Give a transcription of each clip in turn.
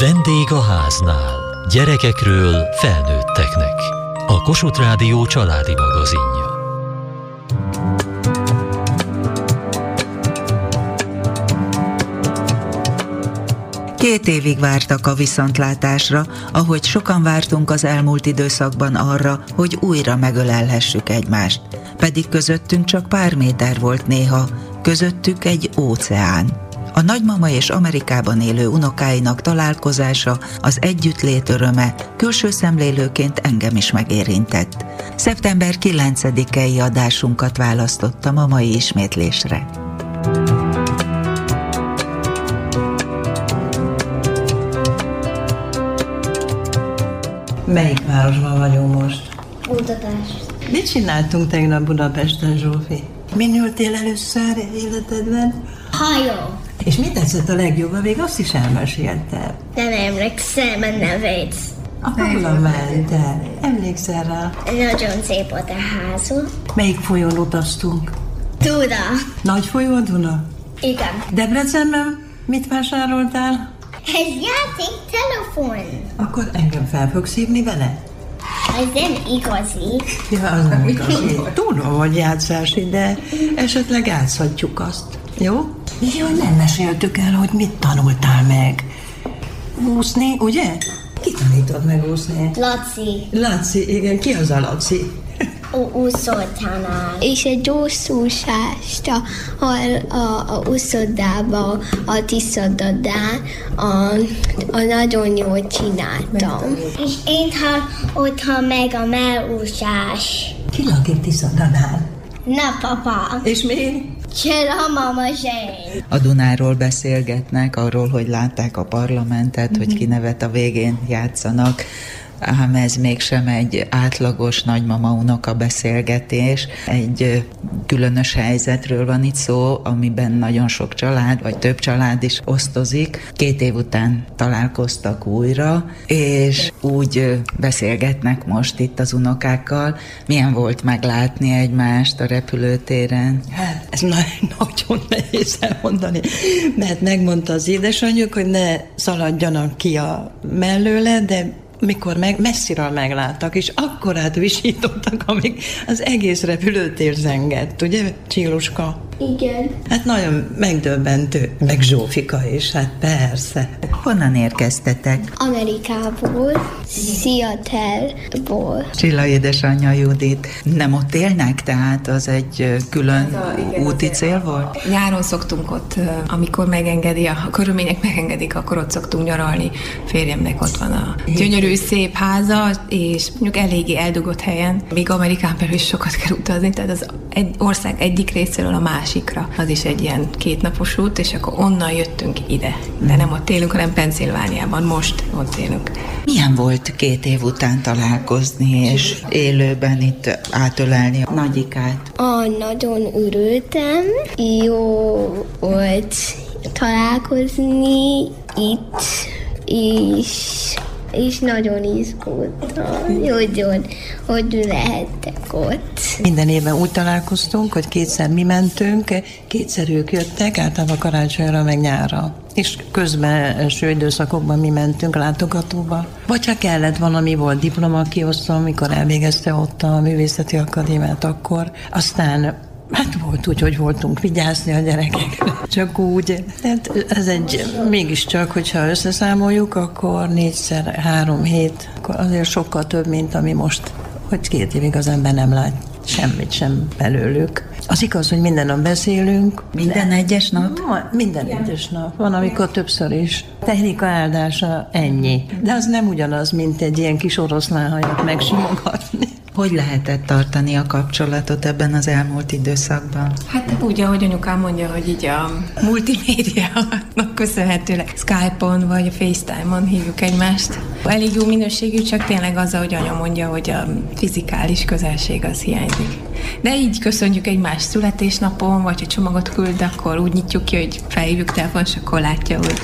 Vendég a háznál. Gyerekekről felnőtteknek. A Kossuth Rádió családi magazinja. Két évig vártak a viszontlátásra, ahogy sokan vártunk az elmúlt időszakban arra, hogy újra megölelhessük egymást. Pedig közöttünk csak pár méter volt néha, közöttük egy óceán. A nagymama és Amerikában élő unokáinak találkozása, az együttlét öröme külső szemlélőként engem is megérintett. Szeptember 9-i adásunkat választottam a mai ismétlésre. Melyik városban vagyunk most? Budapest. Mit csináltunk tegnap Budapesten, Zsófi? Mi nyúltél először életedben? Hajó. És mit tetszett a legjobban? Még azt is elmesélted. Nem emlékszem a nevét. Hol mentél? Emlékszel rá? Nagyon szép volt a házunk. Melyik folyón utaztunk? Tuda. Nagy folyó a Duna? Igen. Debrecenben mit vásároltál? Ez játék telefon. Akkor engem fel fogsz hívni vele? Ez nem igazi. Ja, az nem igazi. Tudom, hogy játszási, de esetleg játszhatjuk azt. Jó? Jó, nem meséltük el, hogy mit tanultál meg. Úszni, ugye? Ki tanítod meg úszni? Laci. Laci, igen, ki az a Laci? Úszótanár. és egy gyógyszúsást a, a, a, a uszodába, a tiszadadán a, a nagyon jól csináltam. És én hallottam meg a melúszás. Ki lakik Tiszadadán? Na, papa. És miért? Csel a mama. A Dunáról beszélgetnek, arról, hogy látták a parlamentet, hogy kinevet a végén játszanak. Ám ez mégsem egy átlagos nagymama-unoka beszélgetés. Egy különös helyzetről van itt szó, amiben nagyon sok család, vagy több család is osztozik. Két év után találkoztak újra, és úgy beszélgetnek most itt az unokákkal. Milyen volt meglátni egymást a repülőtéren? Hát, ez na- nagyon nehéz elmondani, mert megmondta az édesanyjuk, hogy ne szaladjanak ki a mellőle, de mikor meg, messziről megláttak, és akkorát visítottak, amíg az egész repülőtér zengett, ugye, Csiluska? Igen. Hát nagyon megdöbbentő, meg Zsófika is, hát persze. Honnan érkeztetek? Amerikából, Seattle-ból. Csilla édesanyja Judit. Nem ott élnek, tehát az egy külön úti cél volt? Nyáron szoktunk ott, amikor megengedi, a körülmények megengedik, akkor ott szoktunk nyaralni. Férjemnek ott van a gyönyörű, szép háza, és mondjuk eléggé eldugott helyen. Még Amerikán belül is sokat kell utazni, tehát az egy ország egyik részéről a másikra. Az is egy ilyen kétnapos út, és akkor onnan jöttünk ide. De nem ott élünk, hanem Pennsylvániában. Most ott élünk. Milyen volt két év után találkozni, és élőben itt átölelni a nagyikát? Ah, nagyon örültem. Jó volt találkozni itt, és, és nagyon izgultam, hogy, hogy, hogy lehettek ott. Minden évben úgy találkoztunk, hogy kétszer mi mentünk, kétszer ők jöttek, általában karácsonyra meg nyára. És közben első időszakokban mi mentünk látogatóba. Vagy ha kellett valami, volt diplomakiosztó, amikor elvégezte ott a művészeti akadémiát, akkor aztán Hát volt úgy, hogy voltunk vigyázni a gyerekekre. Csak úgy. Tehát ez egy, mégiscsak, hogyha összeszámoljuk, akkor négyszer, három hét, akkor azért sokkal több, mint ami most, hogy két évig az ember nem lát semmit sem belőlük. Az igaz, hogy minden nap beszélünk. Minden egyes nap? Minden egyes nap. Van, amikor többször is. Technika áldása ennyi. De az nem ugyanaz, mint egy ilyen kis oroszlánhajat megsimogatni. Hogy lehetett tartani a kapcsolatot ebben az elmúlt időszakban? Hát úgy, ahogy anyukám mondja, hogy így a multimédiának köszönhetőleg Skype-on vagy a FaceTime-on hívjuk egymást. Elég jó minőségű, csak tényleg az, ahogy anya mondja, hogy a fizikális közelség az hiányzik. De így köszönjük egymás születésnapon, vagy ha csomagot küld, akkor úgy nyitjuk ki, hogy felhívjuk telefon, és akkor látja, hogy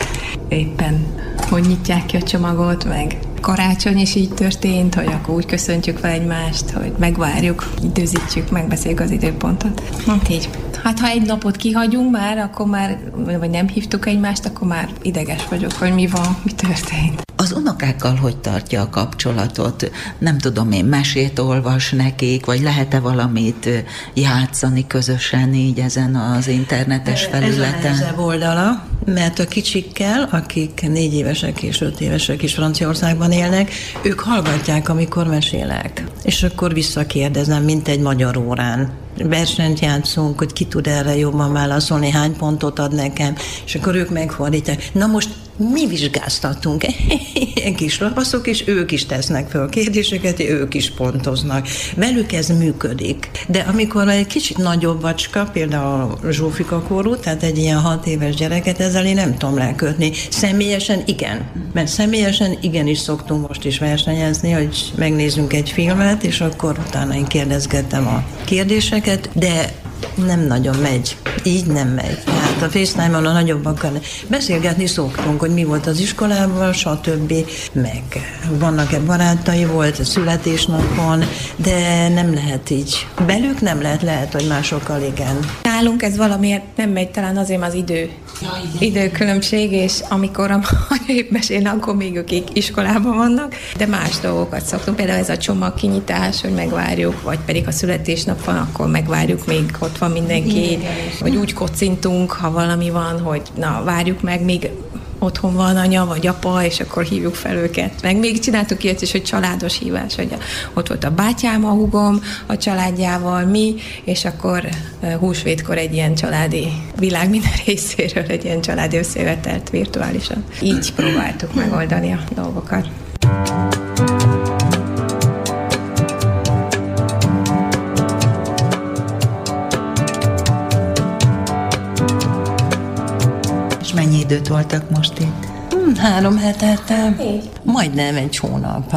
éppen hogy nyitják ki a csomagot, meg karácsony is így történt, hogy akkor úgy köszöntjük fel egymást, hogy megvárjuk, időzítjük, megbeszéljük az időpontot. Hát így, Hát ha egy napot kihagyunk már, akkor már, vagy nem hívtuk egymást, akkor már ideges vagyok, hogy mi van, mi történt. Az unokákkal hogy tartja a kapcsolatot? Nem tudom én, mesét olvas nekik, vagy lehet-e valamit játszani közösen így ezen az internetes felületen? Ez a oldala, mert a kicsikkel, akik négy évesek és öt évesek is Franciaországban élnek, ők hallgatják, amikor mesélek. És akkor visszakérdezem, mint egy magyar órán versenyt játszunk, hogy ki tud erre jobban válaszolni, hány pontot ad nekem, és akkor ők megfordítják. Na most mi vizsgáztatunk ilyen kis lapaszok, és ők is tesznek föl kérdéseket, ők is pontoznak. Velük ez működik. De amikor egy kicsit nagyobb vacska, például Zsófika korú, tehát egy ilyen hat éves gyereket, ezzel én nem tudom lekötni. Személyesen igen. Mert személyesen igenis szoktunk most is versenyezni, hogy megnézzünk egy filmet, és akkor utána én kérdezgettem a kérdéseket, de nem nagyon megy. Így nem megy. Hát a FaceTime-on a nagyobbakkal beszélgetni szoktunk, hogy mi volt az iskolában, stb. Meg vannak-e barátai volt a születésnapon, de nem lehet így. Belük nem lehet, lehet, hogy másokkal igen. Nálunk ez valamiért nem megy, talán azért az idő. Ja, időkülönbség, és amikor a épp mesélne, akkor még ők iskolában vannak, de más dolgokat szoktunk. Például ez a csomag kinyitás, hogy megvárjuk, vagy pedig a születésnap van, akkor megvárjuk, még ott van mindenki, vagy úgy kocintunk, ha valami van, hogy na, várjuk meg, még otthon van anya vagy apa, és akkor hívjuk fel őket. Meg még csináltuk ilyet is, hogy családos hívás, hogy ott volt a bátyám, a hugom, a családjával, mi, és akkor húsvétkor egy ilyen családi világ minden részéről egy ilyen családi összejövetelt virtuálisan. Így próbáltuk megoldani a dolgokat. mennyi időt voltak most itt? Hmm, három hetet, majdnem egy hónap.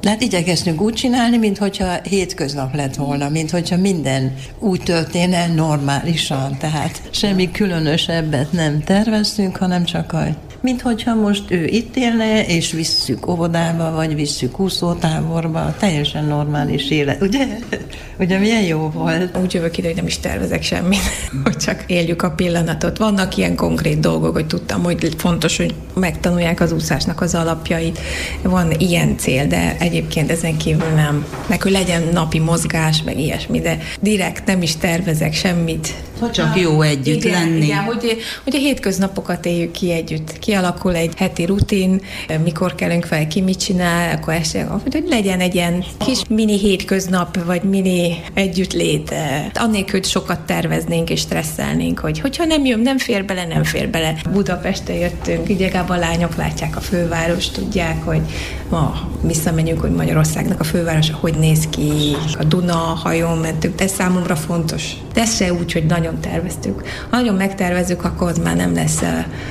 De hát igyekeztünk úgy csinálni, mintha hétköznap lett volna, mintha minden úgy történne normálisan. Tehát semmi különösebbet nem terveztünk, hanem csak a mint hogyha most ő itt élne, és visszük óvodába, vagy visszük úszótáborba, teljesen normális élet, ugye? Ugye milyen jó volt? Úgy jövök ide, hogy nem is tervezek semmit, hogy csak éljük a pillanatot. Vannak ilyen konkrét dolgok, hogy tudtam, hogy fontos, hogy megtanulják az úszásnak az alapjait. Van ilyen cél, de egyébként ezen kívül nem. Meg hogy legyen napi mozgás, meg ilyesmi, de direkt nem is tervezek semmit. Csak jó együtt igen, lenni. Igen, hogy, hogy a hétköznapokat éljük ki együtt. Kialakul egy heti rutin, mikor kellünk fel, ki mit csinál, akkor este, hogy legyen egy ilyen kis mini hétköznap, vagy mini együttlét. Annélkül, hogy sokat terveznénk és stresszelnénk, hogy hogyha nem jön, nem fér bele, nem fér bele. Budapestre jöttünk, igyegában a lányok látják a főváros, tudják, hogy ma visszamenjünk, hogy Magyarországnak a fővárosa hogy néz ki, a Duna hajón mentünk, ez számomra fontos. De ez se úgy, hogy nagyon terveztük. Ha nagyon megtervezzük, akkor az már nem lesz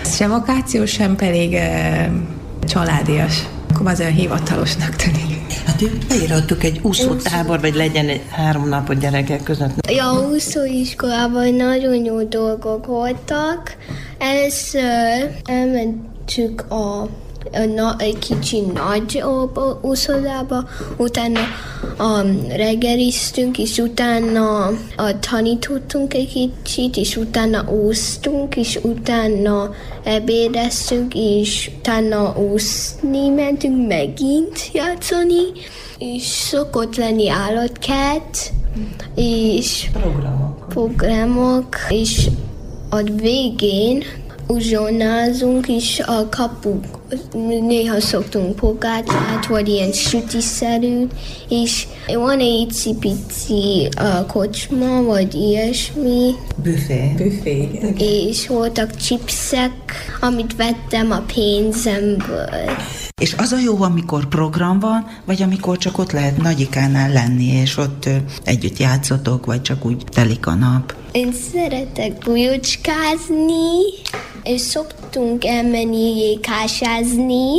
se vakáció, sem pedig családias. Akkor az olyan hivatalosnak tűnik. Hát beírhattuk egy úszótábor, vagy legyen egy három napot gyerekek között. Ja, a úszóiskolában nagyon jó dolgok voltak. Először elmentük a na, egy kicsi nagy úszodába, utána um, reggeliztünk, és utána uh, tanítottunk egy kicsit, és utána úsztunk, és utána ebédeztünk, és utána úszni mentünk megint játszani, és szokott lenni állatkert, és programok. programok, és a végén uzsonázunk is a kapuk. Néha szoktunk pogácsát, vagy ilyen sütiszerűt, és van egy icipici uh, kocsma, vagy ilyesmi. Büfé. Büfé, igen. És voltak chipsek, amit vettem a pénzemből. És az a jó, amikor program van, vagy amikor csak ott lehet nagyikánál lenni, és ott együtt játszotok, vagy csak úgy telik a nap? Én szeretek bujócskázni, és szoktunk elmenni jékásázni,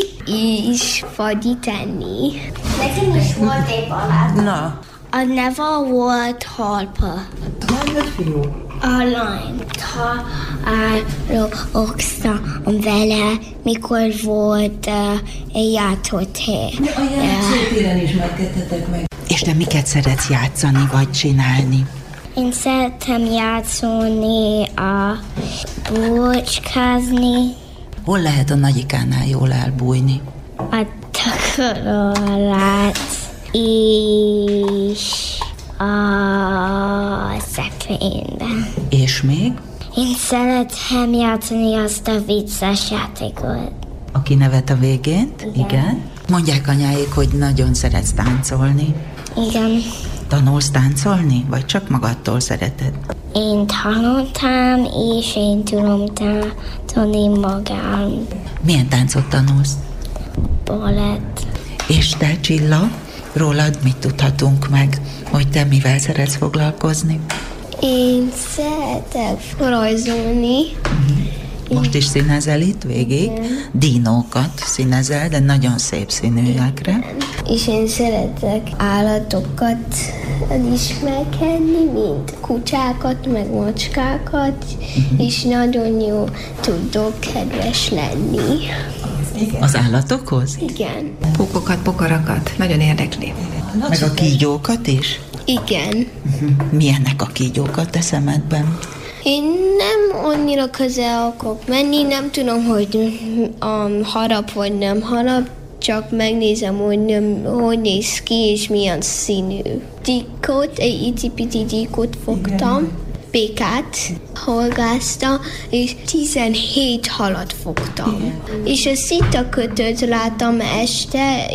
és fagyi Nekem is volt egy barát. Na. A neve volt Harpa. Lány vagy fiú? A lány. Ha oksztam vele, mikor volt uh, egy játszott hely. A játszótéren is megkedhetek meg. És te miket szeretsz játszani, vagy csinálni? Én szeretem játszani, a búcskázni, Hol lehet a nagyikánál jól elbújni? a takaró alát, és a szekrényben. És még? Én szeretem játszani azt a vicces játékot. Aki nevet a végén? Igen. Igen. Mondják anyáik, hogy nagyon szeretsz táncolni. Igen, Tanulsz táncolni, vagy csak magadtól szereted? én tanultam, és én tudom tanulni magam. Milyen táncot tanulsz? Balett. És te, Csilla, rólad mit tudhatunk meg, hogy te mivel szeretsz foglalkozni? Én szeretek rajzolni. Most is színezel itt végig, dinókat színezel, de nagyon szép színűekre. És én szeretek állatokat ismerkedni, mint kucsákat, meg macskákat, és nagyon jó tudok kedves lenni. Az állatokhoz? Igen. Pókokat, pokarakat. Nagyon érdekli. Meg a kígyókat is? Igen. Milyennek a kígyók a te szemedben? Én nem annyira közel akarok menni, nem tudom, hogy um, harap vagy nem harap, csak megnézem, hogy nem, hogy néz ki és milyen színű. Gyíkot, egy icipici gyíkot fogtam, békát horgázta, és 17 halat fogtam. És a szita kötőt láttam este,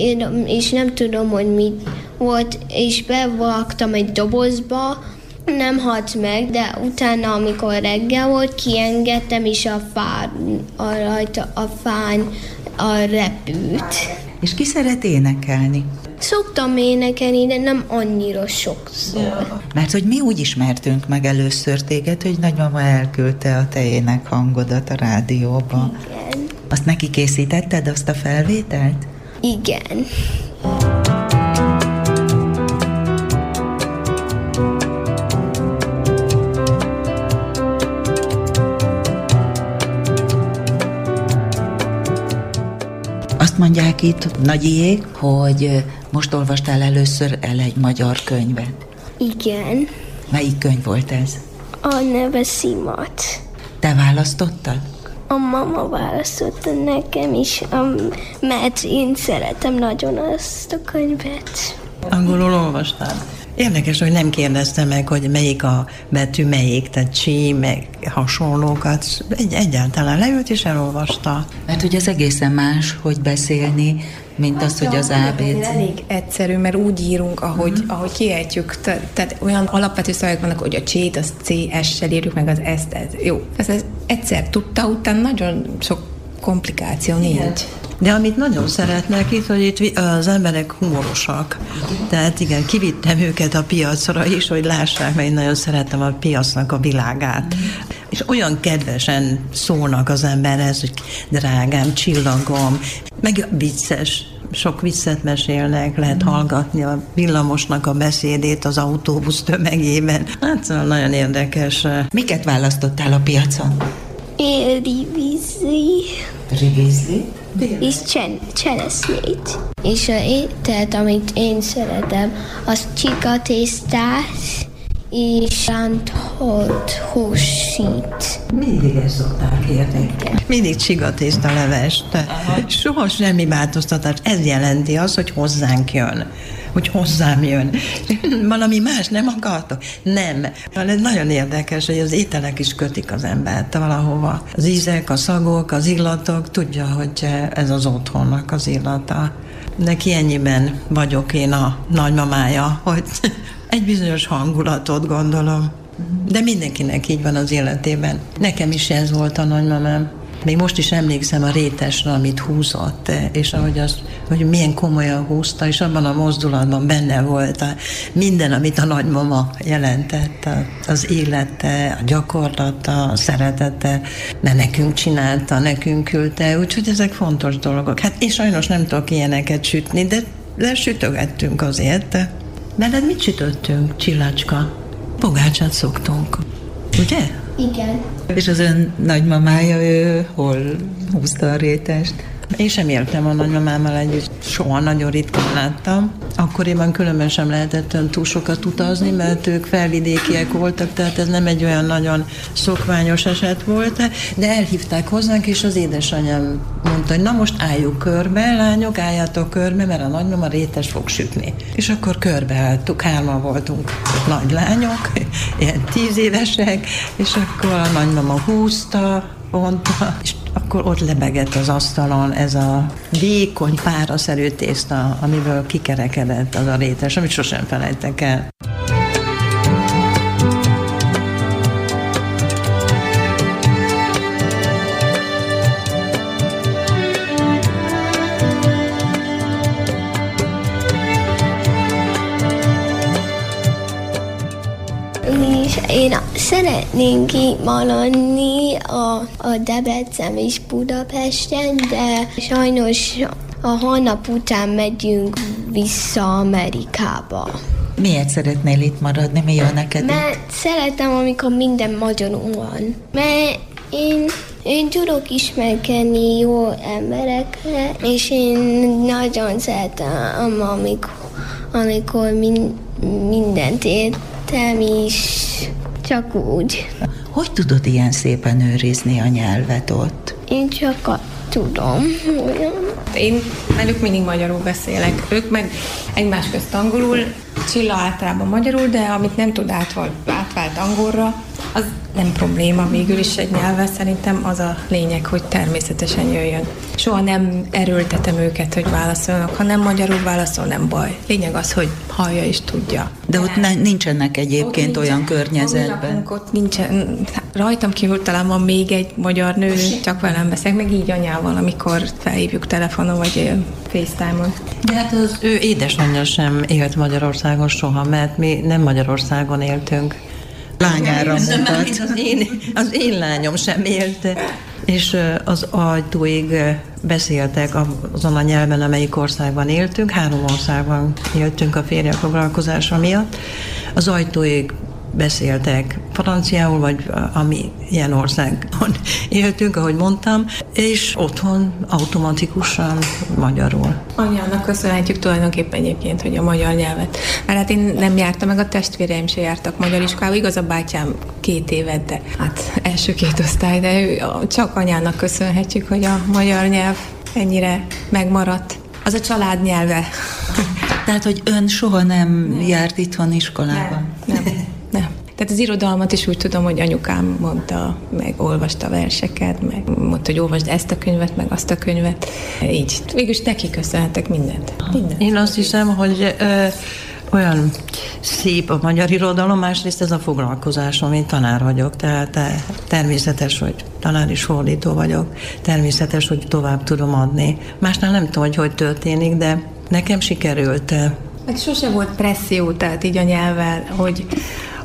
és nem tudom, hogy mit volt, és bevágtam egy dobozba, nem halt meg, de utána, amikor reggel volt, kiengedtem, és a fán, a rajta, a fán a repült. És ki szeret énekelni? Szoktam énekelni, de nem annyira sokszor. Mert hogy mi úgy ismertünk meg először téged, hogy nagymama elküldte a te ének hangodat a rádióba. Igen. Azt neki készítetted, azt a felvételt? Igen. Mondják itt nagyiék, hogy most olvastál először el egy magyar könyvet. Igen. Melyik könyv volt ez? A neve Szimat. Te választottad? A mama választotta nekem is, mert én szeretem nagyon azt a könyvet. Angolul olvastál? Érdekes, hogy nem kérdezte meg, hogy melyik a betű, melyik, tehát csí, meg hasonlókat. Egy, egyáltalán leült és elolvasta. Mert hogy az egészen más, hogy beszélni, mint az, hogy az ABC. Elég egyszerű, mert úgy írunk, ahogy, mm. ahogy kiejtjük. Te, tehát olyan alapvető szavak vannak, hogy a C-t, az C-S-sel írjuk, meg az S-t. Ez, jó. Ez, ez egyszer tudta, utána nagyon sok komplikáció nincs. De amit nagyon szeretnek itt, hogy itt az emberek humorosak. Tehát igen, kivittem őket a piacra is, hogy lássák, mert én nagyon szeretem a piacnak a világát. És olyan kedvesen szólnak az emberhez, hogy drágám, csillagom, meg vicces, sok viccet mesélnek, lehet hallgatni a villamosnak a beszédét az autóbusz tömegében. Hát szóval nagyon érdekes. Miket választottál a piacon? Éri vízi Rivizli? És csen, cseresznyét. És a ételt, amit én szeretem, az csikatésztás és rántott húsít. Mindig ezt szokták kérni. Mindig csigatészta levest. Soha semmi változtatás. Ez jelenti az, hogy hozzánk jön. Hogy hozzám jön. Valami más nem akartok? Nem. Ez nagyon érdekes, hogy az ételek is kötik az embert valahova. Az ízek, a szagok, az illatok, tudja, hogy ez az otthonnak az illata. Neki ennyiben vagyok én a nagymamája, hogy egy bizonyos hangulatot gondolom. De mindenkinek így van az életében. Nekem is ez volt a nagymamám. Még most is emlékszem a rétesre, amit húzott, és ahogy az, hogy milyen komolyan húzta, és abban a mozdulatban benne volt a, minden, amit a nagymama jelentett, az élete, a gyakorlata, a szeretete, mert nekünk csinálta, nekünk küldte, úgyhogy ezek fontos dolgok. Hát én sajnos nem tudok ilyeneket sütni, de, de sütögettünk azért. Veled mit sütöttünk, csillácska? Pogácsát szoktunk. Ugye? Igen. És az ön nagymamája, ő hol húzta a rétest? Én sem éltem a nagymamámmal együtt, soha nagyon ritkán láttam. Akkoriban különben sem lehetett túl sokat utazni, mert ők felvidékiek voltak, tehát ez nem egy olyan nagyon szokványos eset volt, de elhívták hozzánk, és az édesanyám mondta, hogy na most álljuk körbe, lányok, álljatok körbe, mert a nagymama rétes fog sütni. És akkor körbeálltuk, hárman voltunk nagy lányok, ilyen tíz évesek, és akkor a nagymama húzta, mondta, és akkor ott lebegett az asztalon ez a vékony, páraszerű tészta, amiből kikerekedett az a rétes, amit sosem felejtek el. És én szeretnénk itt maradni a, a Debrecen és Budapesten, de sajnos a holnap után megyünk vissza Amerikába. Miért szeretnél itt maradni? Mi jó neked itt? Mert szeretem, amikor minden magyarul van. Mert én, én tudok ismerkedni jó emberekre, és én nagyon szeretem, amikor, amikor min, mindent értem, és csak úgy. Hogy tudod ilyen szépen őrizni a nyelvet ott? Én csak a tudom. Olyan. Én velük mindig magyarul beszélek, ők meg egymás közt angolul, Csilla általában magyarul, de amit nem tud átvált, átvált angolra, az nem probléma végül is egy nyelvvel, szerintem az a lényeg, hogy természetesen jöjjön. Soha nem erőltetem őket, hogy válaszolnak, ha nem magyarul válaszol, nem baj. Lényeg az, hogy hallja és tudja. De ott ne, nincsenek egyébként Ott olyan nincsen. környezetben. Ott, nincsen. Rajtam kívül talán van még egy magyar nő, csak velem beszél, meg így anyával, amikor felhívjuk telefonon vagy FaceTime-on. De hát az ő édesanyja sem élt Magyarországon soha, mert mi nem Magyarországon éltünk. Lányára mutat. Az én, az én lányom sem élt, és az ajtóig beszéltek azon a nyelven, amelyik országban éltünk. Három országban éltünk a férje foglalkozása miatt. Az ajtóig beszéltek franciául, vagy ami ilyen országban éltünk, ahogy mondtam, és otthon automatikusan magyarul. Anyának köszönhetjük tulajdonképpen egyébként, hogy a magyar nyelvet. Mert hát én nem jártam, meg a testvéreim se jártak magyar iskolába. Igaz, a bátyám két évet, de hát első két osztály, de ő, csak anyának köszönhetjük, hogy a magyar nyelv ennyire megmaradt. Az a család nyelve. Tehát, hogy ön soha nem járt itthon iskolába? Nem, nem. Tehát az irodalmat is úgy tudom, hogy anyukám mondta, meg olvasta verseket, meg mondta, hogy olvasd ezt a könyvet, meg azt a könyvet. Így. Végülis neki köszönhetek mindent. mindent. Én azt hiszem, hogy ö, olyan szép a magyar irodalom, másrészt ez a foglalkozásom, én tanár vagyok, tehát eh, természetes, hogy tanár is fordító vagyok, természetes, hogy tovább tudom adni. Másnál nem tudom, hogy hogy történik, de nekem sikerült. eh, Meg sose volt presszió, tehát így a nyelvvel, hogy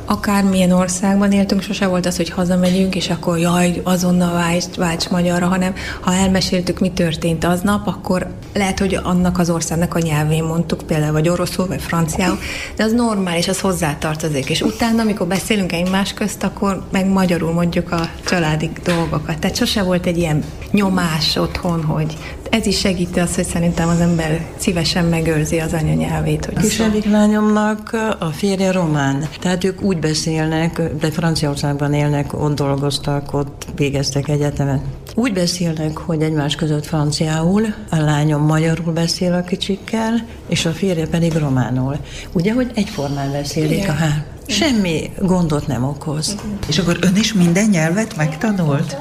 akármilyen országban éltünk, sose volt az, hogy hazamegyünk, és akkor jaj, azonnal válts, válts magyarra, hanem ha elmeséltük, mi történt aznap, akkor lehet, hogy annak az országnak a nyelvén mondtuk, például vagy oroszul, vagy franciául, de az normális, az hozzátartozik. És utána, amikor beszélünk egymás közt, akkor meg magyarul mondjuk a családi dolgokat. Tehát sose volt egy ilyen nyomás otthon, hogy ez is segíti azt, hogy szerintem az ember szívesen megőrzi az anyanyelvét. Hogy Kisebbik lányomnak a férje román, tehát ők úgy beszélnek, de Franciaországban élnek, ott dolgoztak, ott végeztek egyetemet. Úgy beszélnek, hogy egymás között franciául, a lányom magyarul beszél a kicsikkel, és a férje pedig románul. Ugye, hogy egyformán beszélik a hár. Semmi gondot nem okoz. És akkor ön is minden nyelvet megtanult?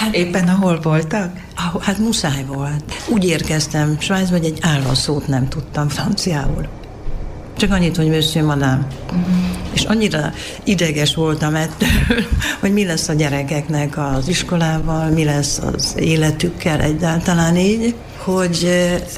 Hát- Éppen ahol voltak? Ah, Hát muszáj volt. Úgy érkeztem Svájcba, hogy egy állaszót nem tudtam franciául. Csak annyit, hogy monsieur madame. És annyira ideges voltam ettől, hogy mi lesz a gyerekeknek az iskolával, mi lesz az életükkel egyáltalán így, hogy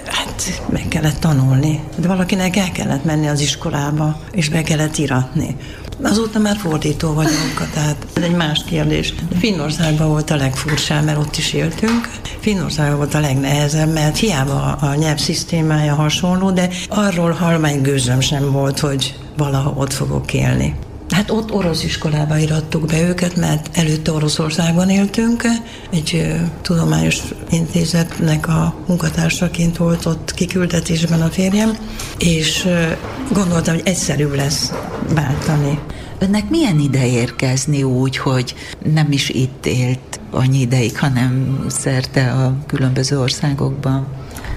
hát meg kellett tanulni. De valakinek el kellett menni az iskolába, és be kellett iratni. Azóta már fordító vagyok, tehát ez egy más kérdés. Finnországban volt a legfurcsább, mert ott is éltünk. Finnországban volt a legnehezebb, mert hiába a nyelvszisztémája hasonló, de arról halmány gőzöm sem volt, hogy valaha ott fogok élni. Hát ott orosz iskolába irattuk be őket, mert előtte Oroszországban éltünk. Egy tudományos intézetnek a munkatársaként volt ott kiküldetésben a férjem, és gondoltam, hogy egyszerű lesz váltani. Önnek milyen ide érkezni úgy, hogy nem is itt élt annyi ideig, hanem szerte a különböző országokban?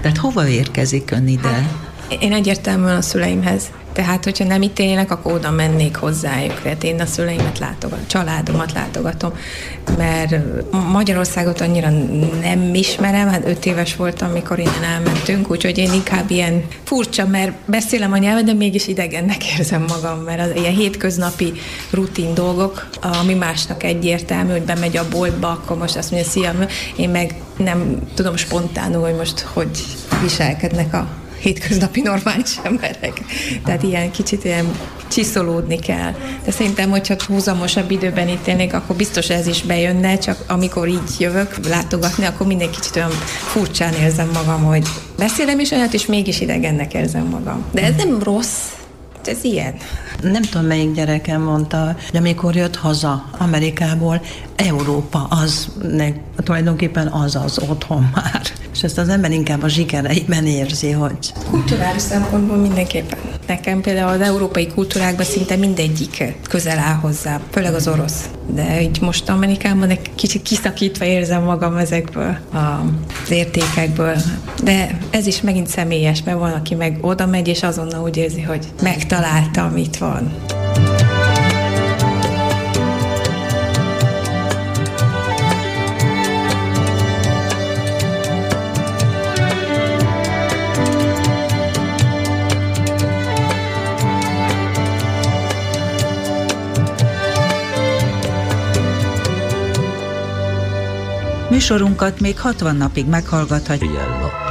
Tehát hova érkezik ön ide? Hát, én egyértelműen a szüleimhez tehát, hogyha nem itt élnek, akkor oda mennék hozzájuk. Tehát én a szüleimet látogatom, családomat látogatom, mert Magyarországot annyira nem ismerem, hát öt éves voltam, amikor innen elmentünk, úgyhogy én inkább ilyen furcsa, mert beszélem a nyelvet, de mégis idegennek érzem magam, mert az ilyen hétköznapi rutin dolgok, ami másnak egyértelmű, hogy bemegy a boltba, akkor most azt mondja, szia, én meg nem tudom spontánul, hogy most hogy viselkednek a hétköznapi normális emberek. Tehát ilyen kicsit ilyen csiszolódni kell. De szerintem, hogyha húzamosabb időben itt élnék, akkor biztos ez is bejönne, csak amikor így jövök látogatni, akkor minden kicsit olyan furcsán érzem magam, hogy beszélem is olyat, és mégis idegennek érzem magam. De ez nem rossz, ez ilyen. Nem tudom, melyik gyerekem mondta, hogy amikor jött haza Amerikából, Európa az, ne, tulajdonképpen az az otthon már. És ezt az ember inkább a zsikereiben érzi, hogy... Kulturális szempontból mindenképpen. Nekem például az európai kultúrákban szinte mindegyik közel áll hozzá, főleg az orosz. De így most Amerikában egy kicsit kiszakítva érzem magam ezekből az értékekből. De ez is megint személyes, mert van, aki meg oda megy, és azonnal úgy érzi, hogy megtalálta, amit van. Műsorunkat még 60 napig meghallgathatja.